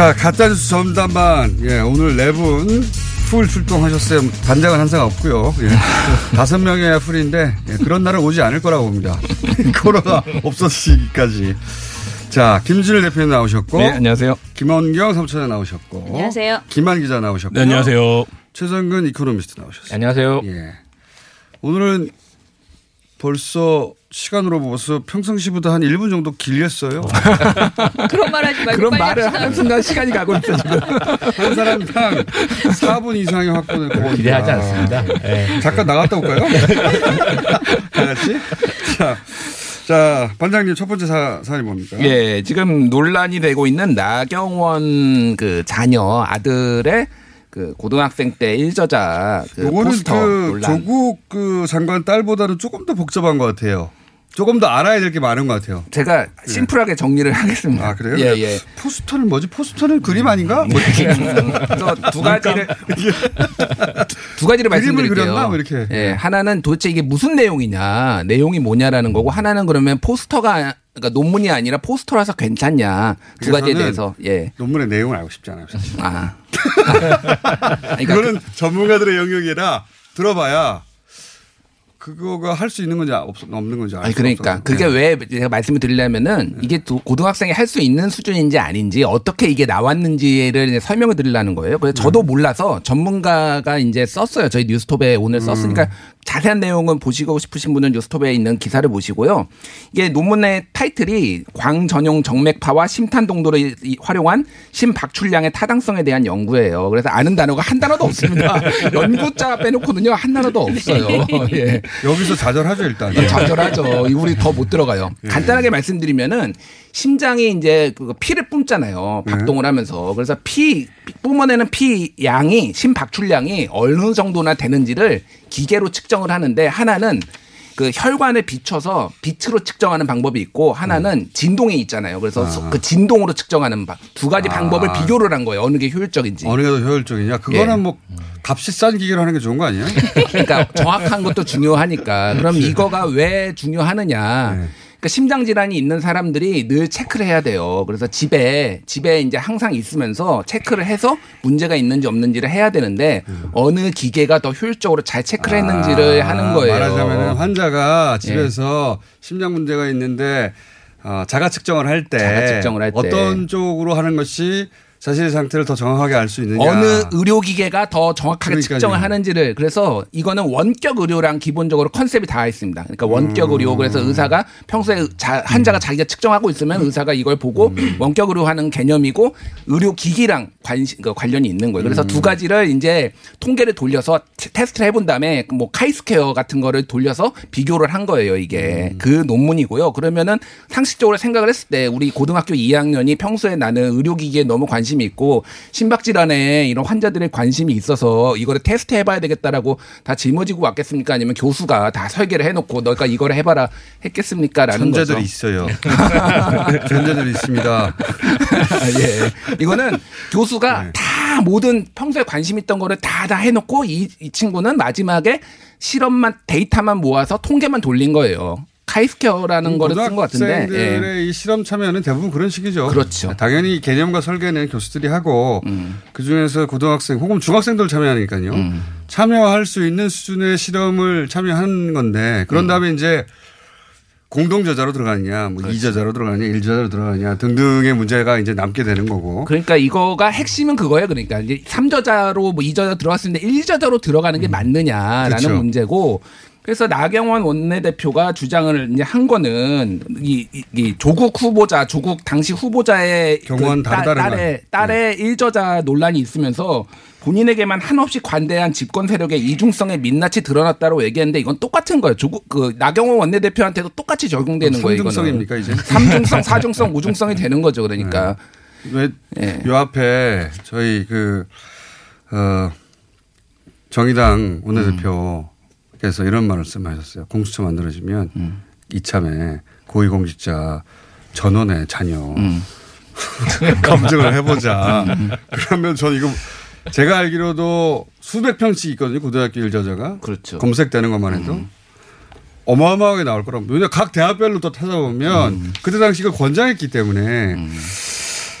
자, 가짜 뉴스 전담반. 예, 오늘 네 분 full 출동하셨어요. 단장은 항상 없고요. 예. [laughs] 다섯 명의 full인데 예, 그런 날은 오지 않을 거라고 봅니다. [laughs] 코로나 없어지기까지. 자, 김준일 대표님 나오셨고. 네, 안녕하세요. 김언경 사무처장 나오셨고. 안녕하세요. 김완 기자 나오셨고. 네, 안녕하세요. 최성근 이코노미스트 나오셨어요. 안녕하세요. 예. 오늘은 벌써 시간으로 보면서 평상시보다 한 1분 정도 밀렸어요. [laughs] 그런 말 하지 말고 그런 말을 합시다. 하는 순간 시간이 가고 있어 지금. 한 사람당 4분 이상의 확보를 거듭니다. 기대하지 않습니다. 예. 잠깐 나갔다 올까요? [laughs] 다 같이? 자, 자, 반장님 첫 번째 사, 사안이 뭡니까? 예, 지금 논란이 되고 있는 나경원 그 자녀 아들의 그 고등학생 때 일저자 그 요거는 포스터 그 논란. 조국 그 장관 딸보다는 조금 더 복잡한 것 같아요. 조금 더 알아야 될 게 많은 것 같아요. 제가 심플하게 정리를 하겠습니다. 아, 그래요? 예, 예. 포스터는 뭐지? 포스터는 그림 아닌가? 뭐 [laughs] [laughs] 두 가지를 두 가지를 말씀드릴게요. 그렸나? 뭐 이렇게. 예, 하나는 도대체 이게 무슨 내용이냐, 내용이 뭐냐라는 거고 하나는 그러면 포스터가 그러니까 논문이 아니라 포스터라서 괜찮냐 두 가지에 그래서는 대해서 예. 논문의 내용을 알고 싶지 않아요. 사실. 아. [laughs] 그거는 전문가들의 영역이라 들어봐야 그거가 할 수 있는 건지 없, 없는 건지 알 아니 수 그러니까 없어서. 그게 네. 왜 제가 말씀을 드리려면은 이게 도- 고등학생이 할 수 있는 수준인지 아닌지 어떻게 이게 나왔는지를 설명을 드리려는 거예요. 그래서 네. 저도 몰라서 전문가가 이제 썼어요. 저희 뉴스톱에 음. 오늘 썼으니까 자세한 내용은 보시고 싶으신 분은 뉴스톱에 있는 기사를 보시고요. 이게 논문의 타이틀이 광 전용 정맥파와 심탄 동도를 활용한 심박출량의 타당성에 대한 연구예요. 그래서 아는 단어가 한 단어도 없습니다. [laughs] 연구자 빼놓고는요 한 단어도 없어요. 예. 여기서 좌절하죠 일단. 어, 좌절하죠. 우리 더 못 들어가요. 간단하게 말씀드리면은 심장이 이제 그 피를 뿜잖아요. 박동을 하면서. 그래서 피 뿜어내는 피 양이 심박출량이 어느 정도나 되는지를 기계로 측정을 하는데 하나는 그 혈관에 비춰서 빛으로 측정하는 방법이 있고 하나는 진동이 있잖아요. 그래서 아. 그 진동으로 측정하는 방- 두 가지 아. 방법을 비교를 한 거예요. 어느 게 효율적인지. 어느 게 더 효율적이냐? 그거는 예. 뭐 값이 싼 기계로 하는 게 좋은 거 아니에요? [laughs] 그러니까 정확한 것도 중요하니까 그럼 이거가 왜 중요하느냐. 그러니까 심장 질환이 있는 사람들이 늘 체크를 해야 돼요. 그래서 집에 집에 이제 항상 있으면서 체크를 해서 문제가 있는지 없는지를 해야 되는데 어느 기계가 더 효율적으로 잘 체크를 했는지를 하는 거예요. 아, 말하자면 환자가 집에서 심장 문제가 있는데 어, 자가 측정을 할 때 자가 측정을 할 때. 어떤 쪽으로 하는 것이 자신의 상태를 더 정확하게 알 수 있느냐. 어느 의료기계가 더 정확하게 그러니까요. 측정을 하는지를 그래서 이거는 원격 의료랑 기본적으로 컨셉이 다 있습니다. 그러니까 원격 음. 의료 그래서 의사가 평소에 자- 환자가 자기가 측정하고 있으면 의사가 이걸 보고 음. 원격 의료 하는 개념이고 의료기기랑 관심 그 관련이 있는 거예요. 그래서 음. 두 가지를 이제 통계를 돌려서 테- 테스트를 해본 다음에 뭐 카이스케어 같은 거를 돌려서 비교를 한 거예요. 이게 음. 그 논문이고요. 그러면은 상식적으로 생각을 했을 때 우리 고등학교 2학년이 평소에 나는 의료기기에 너무 관심 이 있고 심박질환에 이런 환자들의 관심이 있어서 이거를 테스트 해봐야 되겠다라고 다 짊어지고 왔겠습니까? 아니면 교수가 다 설계를 해놓고 너가 이거를 해봐라 했겠습니까?라는 거죠. 천재들이 있어요. [laughs] 천재들이 있습니다. 예. 이거는 교수가 네. 다 모든 평소에 관심 있던 거를 다 다 해놓고 이, 이 친구는 마지막에 실험만 데이터만 모아서 통계만 돌린 거예요. 카이스케어라는 거를 쓴 것 같은데. 예. 고등학생들의 이 실험 참여는 대부분 그런 식이죠. 그렇죠. 당연히 개념과 설계는 교수들이 하고 음. 그 중에서 고등학생 혹은 중학생들 참여하니까요. 음. 참여할 수 있는 수준의 실험을 참여하는 건데 음. 그런 다음에 이제 공동 저자로 들어가느냐, 뭐 그렇죠. 이 저자로 들어가느냐, 일 저자로 들어가느냐 등등의 문제가 이제 남게 되는 거고. 그러니까 이거가 핵심은 그거예요. 그러니까 이제 3저자로 뭐 2저자 들어갔는데 1저자로 들어가는 게 맞느냐라는 그렇죠. 문제고 그래서 나경원 원내대표가 주장을 이제 한 거는 이, 이, 이 조국 후보자, 조국 당시 후보자의 경우와는 딸- 네. 딸의 딸의 일저자 논란이 있으면서 본인에게만 한없이 관대한 집권 세력의 이중성의 민낯이 드러났다고 얘기했는데 이건 똑같은 거예요. 조국 그 나경원 원내대표한테도 똑같이 적용되는 거예요. 삼중성입니까, 이제? 삼중성, [laughs] 사중성, 우중성이 되는 거죠. 그러니까. 왜요 앞에 저희 그 어, 정의당 원내대표 께서 이런 말씀하셨어요. 공수처 만들어지면 이참에 고위공직자 전원의 자녀 [laughs] 검증을 해보자. 그러면 전 이거 제가 알기로도 수백 평씩 있거든요. 고등학교 일저자가 그렇죠. 검색되는 것만 해도. 어마어마하게 나올 거라고. 왜냐 각 대학별로 또 찾아보면 그때 당시 이걸 권장했기 때문에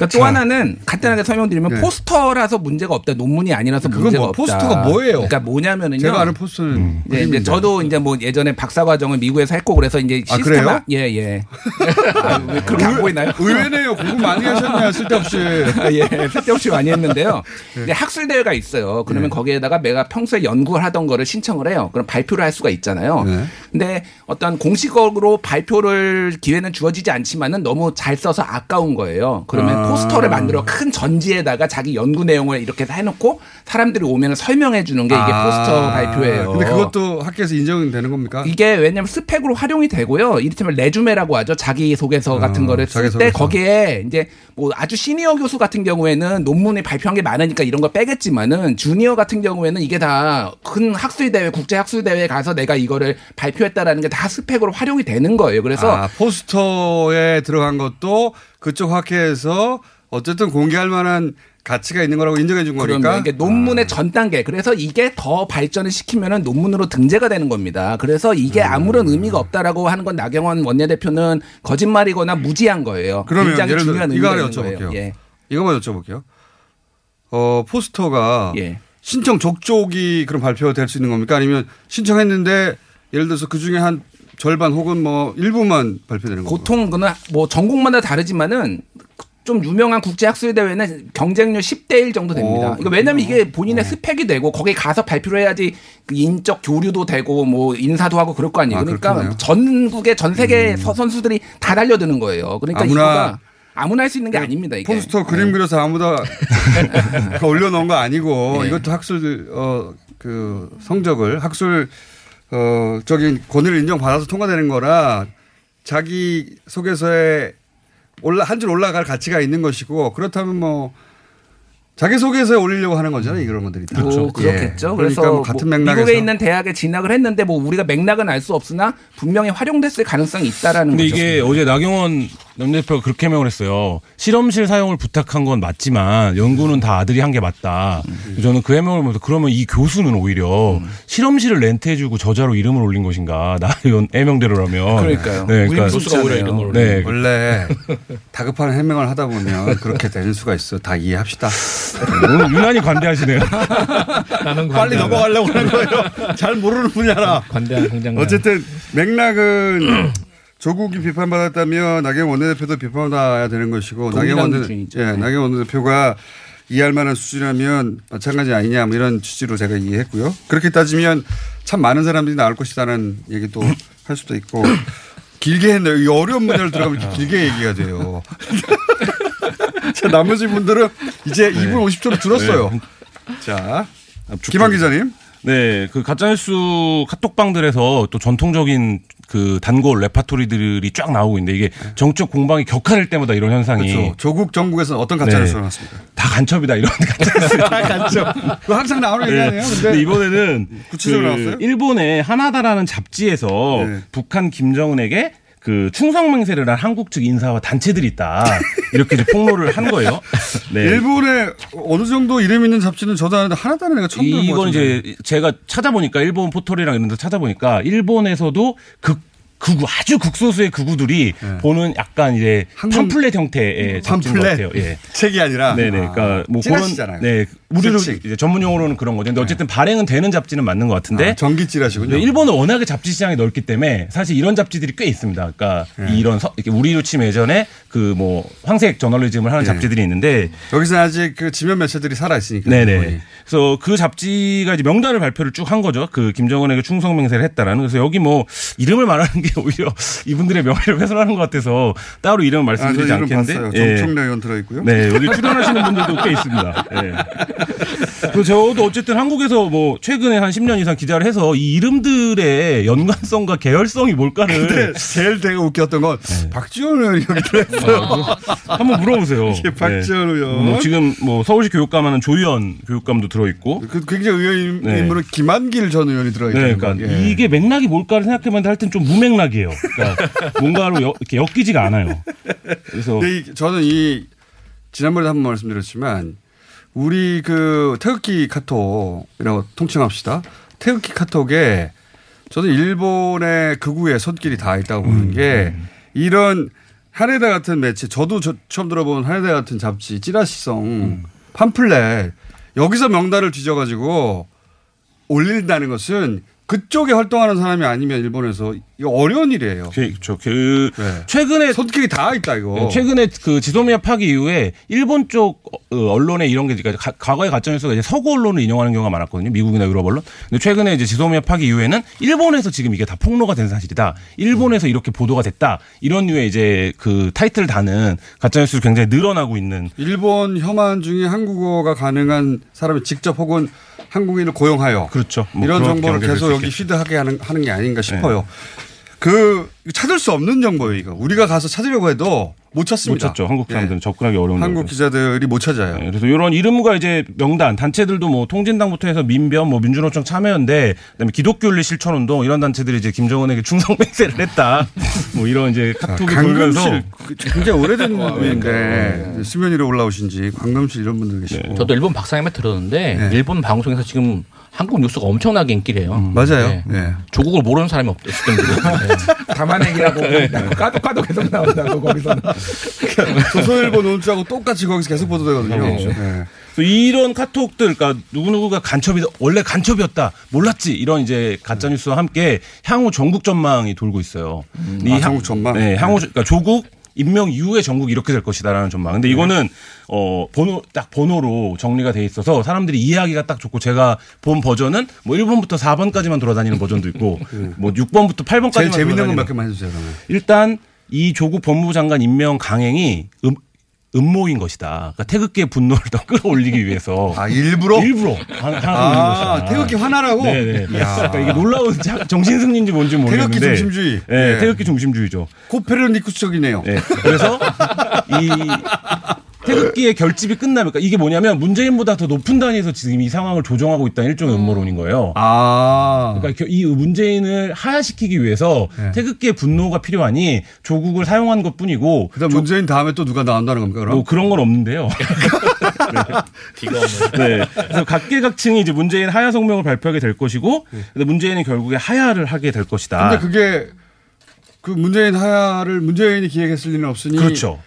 그러니까 또 하나는 간단하게 설명드리면 네. 포스터라서 문제가 없다. 논문이 아니라서 문제가 뭐 없다. 포스터가 뭐예요? 그러니까 뭐냐면은요. 제가 아는 포스터는 네, 이제 그림인데. 저도 이제 뭐 예전에 박사 과정을 미국에서 했고 그래서 이제 아, 시스템 그래요? 예, 예. [laughs] 아, 왜 그렇게 안 보이나요? 의외네요. 공부 많이 하셨네요. [laughs] 쓸데없이. 예, 쓸데없이 많이 했는데요. 네. 이제 학술 대회가 있어요. 그러면 거기에다가 내가 평소에 연구를 하던 거를 신청을 해요. 그럼 발표를 할 수가 있잖아요. 네. 근데 어떤 공식적으로 발표를 기회는 주어지지 않지만은 너무 잘 써서 아까운 거예요. 그러면 아. 포스터를 만들어 큰 전지에다가 자기 연구 내용을 이렇게 다 해놓고 사람들이 오면 설명해 주는 게 이게 아. 포스터 발표예요. 근데 그것도 학교에서 인정되는 겁니까? 이게 왜냐면 스펙으로 활용이 되고요. 이를테면 레주메라고 하죠. 자기 소개서 같은 어, 거를 쓸 때. 거기에 이제 뭐 아주 시니어 교수 같은 경우에는 논문에 발표한 게 많으니까 이런 거 빼겠지만은 주니어 같은 경우에는 이게 다 큰 학술 대회, 국제 학술 대회에 가서 내가 이거를 발표했다라는 게 다 스펙으로 활용이 되는 거예요. 그래서 아, 포스터에 들어간 것도 그쪽 학회에서 어쨌든 공개할 만한 가치가 있는 거라고 인정해 준 거니까. 이게 논문의 전 단계. 그래서 이게 더 발전을 시키면은 논문으로 등재가 되는 겁니다. 그래서 이게 음. 아무런 의미가 없다라고 하는 건 나경원 원내대표는 거짓말이거나 무지한 거예요. 그러면 예를 들어 중요한 이거 하나 거예요. 여쭤볼게요. 예. 이거만 여쭤볼게요. 어, 포스터가 예. 신청 족족이 그런 발표가 될수 있는 겁니까? 아니면 신청했는데 예를 들어서 그 중에 한 절반 혹은 뭐 일부만 발표되는 겁니까? 보통 그는 뭐 전공마다 다르지만은 좀 유명한 국제 학술 대회는 경쟁률 10대 1 정도 됩니다. 어, 이거 왜냐면 이게 네. 본인의 스펙이 되고 거기 가서 발표를 해야지 그 인적 교류도 되고 뭐 인사도 하고 그럴 거 아니에요. 아, 그러니까. 음. 전국의 전 세계 서 선수들이 다 달려드는 거예요. 그러니까 아무나 이거가 아무나 할 수 있는 게 아닙니다. 이게. 포스터 그림 그려서 아무다 [laughs] 올려놓은 거 아니고 네. 이것도 학술 어 그 성적을 학술 어 적인 권위를 인정받아서 통과되는 거라 자기 소개서에 올라 한 줄 올라갈 가치가 있는 것이고 그렇다면 뭐 자기 소개서에 올리려고 하는 거잖아요. 이런 것들이 다. 뭐 그렇겠죠. 예. 그래서 그러니까 뭐뭐 같은 맥락에서 미국에 있는 대학에 진학을 했는데 뭐 우리가 맥락은 알 수 없으나 분명히 활용됐을 가능성이 있다라는 근데 거죠. 이게 어제 나경원 남 대표가 그렇게 해명을 했어요. 실험실 사용을 부탁한 건 맞지만 연구는 다 아들이 한 게 맞다. 저는 그 해명을 보면서 그러면 이 교수는 오히려 실험실을 렌트해주고 저자로 이름을 올린 것인가 나 이런 해명대로라면. 그러니까요. 네, 우리 교수가 오히려 이름을 올린 네, 원래 다급한 해명을 하다 보면 그렇게 되는 수가 있어. 다 이해합시다. 오늘 유난히 관대하시네요. 나는 빨리 넘어가려고 하는 거예요. 잘 모르는 분야라. 관대한 성장. 어쨌든 맥락은 조국이 비판받았다면 나경원 원내대표도 비판받아야 되는 것이고 나경원 원내. 예, 나경원 원내대표가 이해할 만한 수준이라면 마찬가지 아니냐 뭐 이런 취지로 제가 이해했고요. 그렇게 따지면 참 많은 사람들이 나올 것이다라는 얘기도 [laughs] 할 수도 있고 길게 했네요. 이 어려운 문제를 들어가면 이렇게 길게 얘기가 돼요. [laughs] 자, 나머지 분들은 이제 2분 50초로 줄었어요. 자, 김한 기자님. 네, 그 가짜뉴스 카톡방들에서 또 전통적인 그 단골 레파토리들이 쫙 나오고 있는데 이게 정적 공방이 격화될 때마다 이런 현상이 그렇죠. 조국 정국에서는 어떤 가짜뉴스가 네. 나왔습니까? 다 간첩이다 이런 [laughs] 가짜뉴스. 다 간첩. 그거 항상 나오는 얘기 아니에요? 근데 근데 이번에는 구체적으로 그 나왔어요? 일본의 하나다라는 잡지에서 네. 북한 김정은에게 그 충성 맹세를 한 한국 측 인사와 단체들이 있다 이렇게 이제 폭로를 한 거예요. 네. 일본에 어느 정도 이름 있는 잡지는 저도 아는데 하나다는 애가 처음 들어본 것 이건. 이제 제가 찾아보니까 일본 포털이랑 이런 데 찾아보니까 일본에서도 극 극우 아주 극소수의 극우들이 보는 약간 이제 팜플렛 형태의 잡지인 것 팜플렛? 같아요. 예. 책이 아니라 네네. 그러니까 뭐 그런 찌라시잖아요. 네 우리로. 이제 전문 용어로는 그런 거죠. 근데 어쨌든 발행은 되는 잡지는 맞는 것 같은데 아, 전기 찌라시군요. 네, 일본은 워낙에 잡지 시장이 넓기 때문에 사실 이런 잡지들이 꽤 있습니다. 그러니까 네. 이런 서, 이렇게 우리로 치면 예전에 그 뭐 황색 저널리즘을 하는 네. 잡지들이 있는데 여기서 아직 그 지면 매체들이 살아 있으니까. 네네. 그래서 그 잡지가 이제 명단을 발표를 쭉 한 거죠. 그 김정은에게 충성 맹세를 했다라는. 그래서 여기 뭐 이름을 말하는 게 오히려 이분들의 명예를 훼손하는 것 같아서 따로 이름을 말씀드리지 아, 저 이름 않겠는데. 봤어요. 정청래 의원 들어있고요. 네, 여기 출연하시는 분들도 꽤 있습니다. 예. [laughs] 그리고 저도 어쨌든 한국에서 뭐 최근에 한 10년 이상 기자를 해서 이 이름들의 연관성과 계열성이 뭘까를 근데 제일 되게 웃겼던 건 네. 박지원 의원이 여기 들어있어요. 한번 물어보세요. 이게 [laughs] 박지원 네. 의원. 뭐 지금 뭐 서울시 교육감하는 조희연 교육감도 들어있고. 그 굉장히 의원 네. 인물은 김한길 전 의원이 들어있는 네, 그러니까 이게 맥락이 뭘까를 생각해봤는데 하여튼 좀 무맥락이에요. 그러니까 뭔가로 여, 이렇게 엮이지가 않아요. 그래서 저는 이 지난번에 도 한번 말씀드렸지만 우리 그 태극기 카톡이라고 통칭합시다. 태극기 카톡에 저는 일본의 극우의 손길이 다 있다고 보는 게 이런 한해다 같은 매체 저도 저 처음 들어본 한해다 같은 잡지 찌라시성 팜플렛 여기서 명단을 뒤져가지고 올린다는 것은 그쪽에 활동하는 사람이 아니면 일본에서 이거 어려운 일이에요. 그렇죠. 그 네. 최근에 손길이 다 있다 이거. 네, 최근에 그 지소미아 파기 이후에 일본 쪽 어, 언론에 이런 게 그러니까 가- 과거의 가짜 뉴스가 이제 서구 언론을 인용하는 경우가 많았거든요. 미국이나 유럽 언론. 근데 최근에 이제 지소미아 파기 이후에는 일본에서 지금 이게 다 폭로가 된 사실이다. 일본에서 이렇게 보도가 됐다. 이런 류의 이제 그 타이틀 다는 가짜 뉴스를 굉장히 늘어나고 있는 일본 혐한 중에 한국어가 가능한 사람이 직접 혹은 한국인을 고용하여 그렇죠. 뭐 이런 정보를 계속 수 여기. 피드하게 하는, 하는 게 아닌가 싶어요. 그 찾을 수 없는 정보예요 이거. 우리가 가서 찾으려고 해도 못못 찾습니다. 찾죠. 한국 사람들은 예. 접근하기 어려운 한국 정도. 기자들이 못 찾아요. 네, 그래서 이런 이름과 이제 명단 단체들도 뭐 통진당부터 해서 민변, 뭐 민주노총 참여연대, 그다음에 기독교윤리 실천운동 이런 단체들이 이제 김정은에게 충성 맹세를 했다. [laughs] 뭐 이런 이제 카톡이 돌면서 강금실 그 굉장히 오래된 [laughs] 분인데 수면 위로 올라오신지 관금실 이런 분들 계시고 저도 일본 박사님한테 들었는데 네. 일본 방송에서 지금 한국 뉴스가 엄청나게 인기래요. 맞아요. 네. 네. 조국을 모르는 사람이 없을 정도로. [laughs] 네. 담아내기라고 네. 까도 까도 계속 나온다고 거기서는. [laughs] 조선일보 논주하고 똑같이 거기서 계속 보도되거든요. 네. 그래서 이런 카톡들, 그러니까 누구누구가 간첩이다, 원래 간첩이었다, 몰랐지, 이런 이제 가짜 뉴스와 함께 향후 전국 전망이 돌고 있어요. 이 아, 향- 전국 전망? 네, 향후, 그러니까 조국, 임명 이후에 전국이 이렇게 될 것이다라는 전망. 근데 이거는, 어, 번호, 딱 번호로 정리가 돼 있어서 사람들이 이해하기가 딱 좋고 제가 본 버전은 뭐 1번부터 4번까지만 돌아다니는 버전도 있고, [laughs] 뭐 6번부터 8번까지만 제일 재밌는 건 돌아다니는 몇 개만 해주세요. 그러면. 일단 이 조국 법무부 장관 임명 강행이 음, 음모인 것이다. 그러니까 태극기의 분노를 더 끌어올리기 위해서. 아 일부러 일부러 하- 아. 태극기 화나라고? 네네. 이야. 그러니까 이게 놀라운 자- 정신승리인지 뭔지 모르겠는데. 태극기 중심주의. 네, 네. 태극기 중심주의죠. 코페르니쿠스적이네요. 네. 그래서 이 태극기의 결집이 끝나면 그러니까 이게 뭐냐면 문재인보다 더 높은 단위에서 지금 이 상황을 조정하고 있다는 일종의 음모론인 거예요. 아. 그러니까 이 문재인을 하야시키기 위해서 네. 태극기의 분노가 필요하니 조국을 사용한 것뿐이고 그다음 문재인 다음에 또 누가 나온다는 겁니까? 그럼? 뭐 그런 건 없는데요. [laughs] 비가 오는. 네. 그래서 각계각층이 이제 문재인 하야 성명을 발표하게 될 것이고, 근데 문재인이 결국에 하야를 하게 될 것이다. 근데 그게 그 문재인 하야를 문재인이 기획했을 리는 없으니 그렇죠.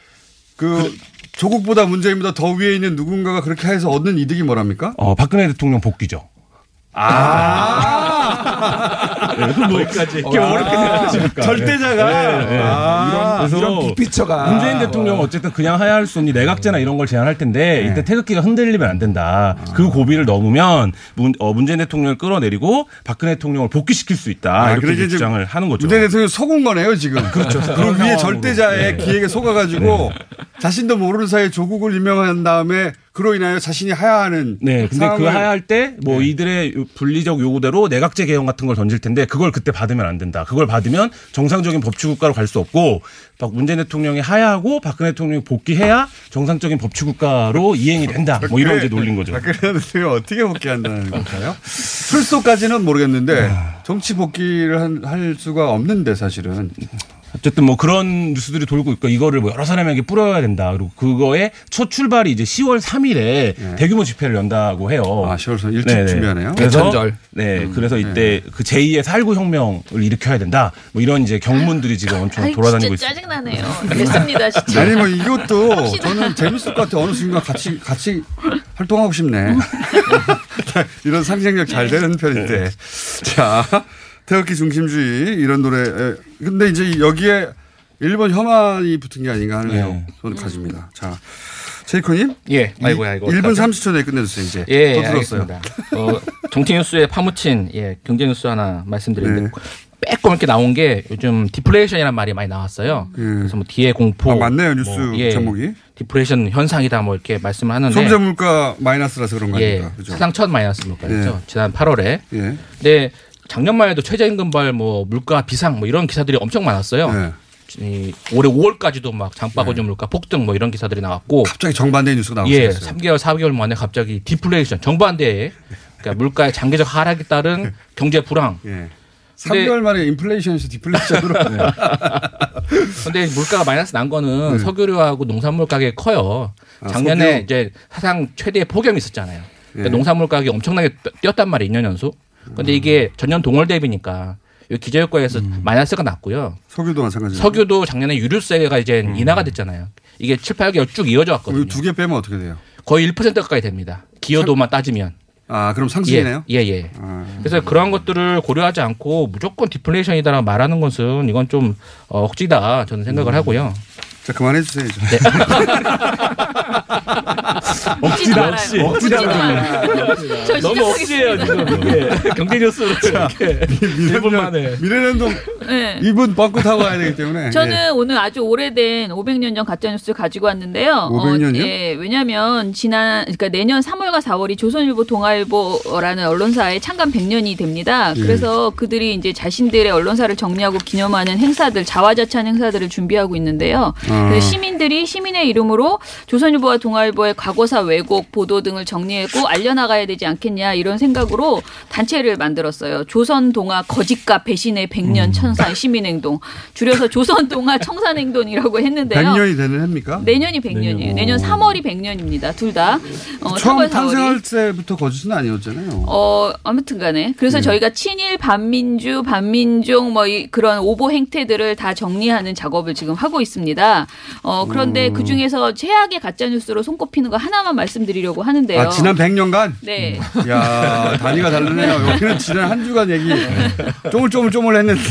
그 조국보다 문재인보다 더 위에 있는 누군가가 그렇게 해서 얻는 이득이 뭐랍니까? 어, 박근혜 대통령 복귀죠. 아. 네, 그럼 뭐 여기까지 이렇게 아. 어렵게 생각하십니까? 절대자가. 네, 네. 아. 그래서 이런 빅피처가. 문재인 대통령은 어쨌든 그냥 하야할 수 없니 내각제나 이런 걸 제안할 텐데 이때 태극기가 흔들리면 안 된다. 그 고비를 넘으면 문, 어, 문재인 대통령을 끌어내리고 박근혜 대통령을 복귀시킬 수 있다. 아, 이렇게 주장을 하는 거죠. 문재인 대통령 속은 거네요 지금. [laughs] 그렇죠. 그 위에. 절대자의 네. 기획에 속아가지고 자신도 모르는 사이에 조국을 임명한 다음에 그로 인하여 자신이 하야하는. 네, 근데 그 하야할 때뭐 이들의 분리적 요구대로 내각제 개헌 같은 걸 던질 텐데 그걸 그때 받으면 안 된다. 그걸 받으면 정상적인 법치국가로 갈 수 없고 박 문재인 대통령이 하야하고 박근혜 대통령이 복귀해야 정상적인 법치국가로 이행이 된다. 뭐 이런 이제 논린 거죠. 박근혜 대통령 어떻게 복귀한다는 걸까요? 출소까지는 모르겠는데 아. 정치 복귀를 한- 할 수가 없는데 사실은. 어쨌든 뭐 그런 뉴스들이 돌고 있고 이거를 뭐 여러 사람에게 뿌려야 된다. 그리고 그거의 첫 출발이 이제 10월 3일에 대규모 집회를 연다고 해요. 네. 아, 10월 3일 일찍 준비하네요. 그래서 대천절. 네, 음. 그래서 이때 그 제2의 살구 혁명을 일으켜야 된다. 뭐 이런 이제 경문들이 지금 엄청 아이, 돌아다니고 있습니다. 짜증나네요. 됐습니다, 진짜. 아니 뭐 이것도. 저는 재밌을 것 같아. 어느 순간 같이 같이 활동하고 싶네. [laughs] [laughs] 이런 상징력 잘 되는 편인데. 자, 태극기 중심주의 이런 노래. 에, 근데 이제 여기에 일본 혐한이 붙은 게 아닌가 하는 네. 저는 가집니다. 자, 제이코님. 예. 아이고야, 이거 1분 어떡하죠? 30초 내에 끝내주세요. 이제. 예, 또 들었어요. 알겠습니다. 어, 정치 뉴스에 파묻힌 예, 경제 뉴스 하나 말씀드리는데 네. 빼꼼 이렇게 나온 게 요즘 디플레이션이라는 말이 많이 나왔어요. 그래서 뭐 뒤에 공포 아, 맞네요, 뉴스 예, 제목이. 디플레이션 현상이다 뭐 이렇게 말씀을 하는데 소비자 물가 마이너스라서 그런 거 예, 아닙니까? 그죠? 사상 첫 마이너스 물가였죠. 예. 지난 8월에. 예. 근데 작년만 해도 최저임금발 뭐 물가 비상 뭐 이런 기사들이 엄청 많았어요. 네. 이 올해 5월까지도 막 장바구니 물가 폭등 뭐 이런 기사들이 나왔고 갑자기 정반대 뉴스가 나오고 예, 있어요. 3개월 4개월 만에 갑자기 디플레이션 정반대에 그러니까 물가의 장기적 하락에 따른 경제 불황. 예. 근데- 3개월 만에 인플레이션에서 디플레이션으로. [laughs] 근데 물가가 마이너스 난 거는 네. 석유류하고 농산물 가격이 커요. 아, 작년에 석유? 이제 사상 최대의 폭염이 있었잖아요. 그러니까 예. 농산물 가격이 엄청나게 뛰- 뛰었단 말이에요, 2년 연속. 근데 이게 전년 동월 대비니까 이 기저효과에서 마이너스가 났고요. 석유도 마찬가지죠. 석유도 작년에 유류세가 이제 인하가 됐잖아요. 이게 7, 8개월 쭉 이어져 왔거든요. 두 개 빼면 어떻게 돼요? 거의 1% 가까이 됩니다. 기여도만 따지면. 아, 그럼 상승이네요? 예, 예. 예. 그래서 그러한 것들을 고려하지 않고 무조건 디플레이션이다라고 말하는 것은 이건 좀 어, 억지다 저는 생각을 하고요. 자, 그만해 주세요. 네. [laughs] [laughs] [laughs] 억지다. 역시. 억지다. [laughs] 저 너무 억지예요, 지금. 예. 경제 뉴스로 이렇게. 미래년, 만에. 미래년도 네. 이분 뻗고 타고 가야 되기 때문에. 저는 예. 오늘 아주 오래된 500년 전 가짜 뉴스를 가지고 왔는데요. 500년 이요? 예, 왜냐하면 지난 그러니까 내년 3월과 4월이 조선일보, 동아일보라는 언론사의 창간 100년이 됩니다. 예. 그래서 그들이 이제 자신들의 언론사를 정리하고 기념하는 행사들, 자화자찬 행사들을 준비하고 있는데요. 아. 시민들이 시민의 이름으로 조선일보와 동아일보의 과거 사 왜곡 보도 등을 정리하고 알려나가야 되지 않겠냐 이런 생각으로 단체를 만들었어요. 조선동아 거짓과 배신의 100년 음. 천상 시민행동 줄여서 조선동아 청산행동이라고 했는데요. 100년이 되는 해입니까? 내년이 100년이에요. 내년. 내년 3월이 100년입니다. 둘 다. 어, 처음 3월, 4월이. 탄생할 때부터 거짓은 아니었잖아요. 어, 아무튼 간에. 그래서 네. 저희가 친일, 반민주, 반민족 뭐 이, 그런 오보 행태들을 다 정리하는 작업을 지금 하고 있습니다. 어, 그런데 음. 그 중에서 최악의 가짜 뉴스로 손꼽히는 거 하나 만 말씀드리려고 하는데요. 아, 지난 100년간? 네. 야 단위가 다르네요. 여기는 지난 한 주간 얘기 쪼물쪼물쪼물 했는데.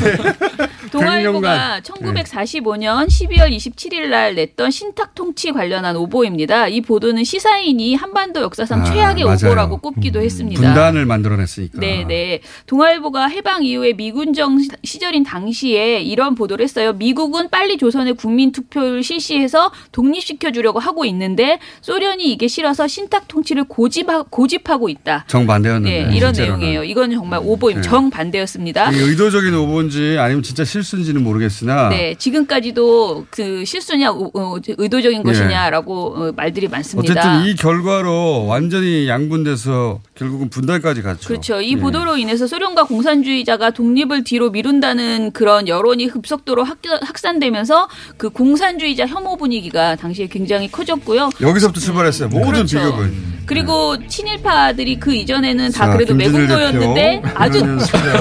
동아일보가 1945년 12월 27일 날 냈던 신탁 통치 관련한 오보입니다. 이 보도는 시사인이 한반도 역사상 아, 최악의 맞아요. 오보라고 꼽기도 했습니다. 분단을 만들어냈으니까. 네, 네. 동아일보가 해방 이후에 미군정 시- 시절인 당시에 이런 보도를 했어요. 미국은 빨리 조선의 국민 투표를 실시해서 독립시켜 주려고 하고 있는데 소련이 이게 싫어서 신탁 통치를 고집하, 고집하고 있다. 정반대였는데. 네, 이런 실제로는. 내용이에요. 이건 정말 오보임 네. 정반대였습니다. 의도적인 오보인지 아니면 진짜 실수 실수인지는 모르겠으나 네, 지금까지도 그 실수냐 어, 어, 의도적인 예. 것이냐라고 어, 말들이 많습니다. 어쨌든 이 결과로 완전히 양분돼서 결국은 분단까지 갔죠. 그렇죠. 이 예. 보도로 인해서 소련과 공산주의자가 독립을 뒤로 미룬다는 그런 여론이 급속도로 확, 확산되면서 그 공산주의자 혐오 분위기가 당시에 굉장히 커졌고요. 여기서부터 출발했어요. 모든 그렇죠. 비극은. 그리고 친일파들이 그 이전에는 다 자, 그래도 매국노였는데 아주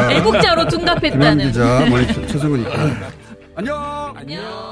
애국자로 [laughs] 둔갑했다는. 기자, [laughs] 머니 최성근 안녕. 안녕.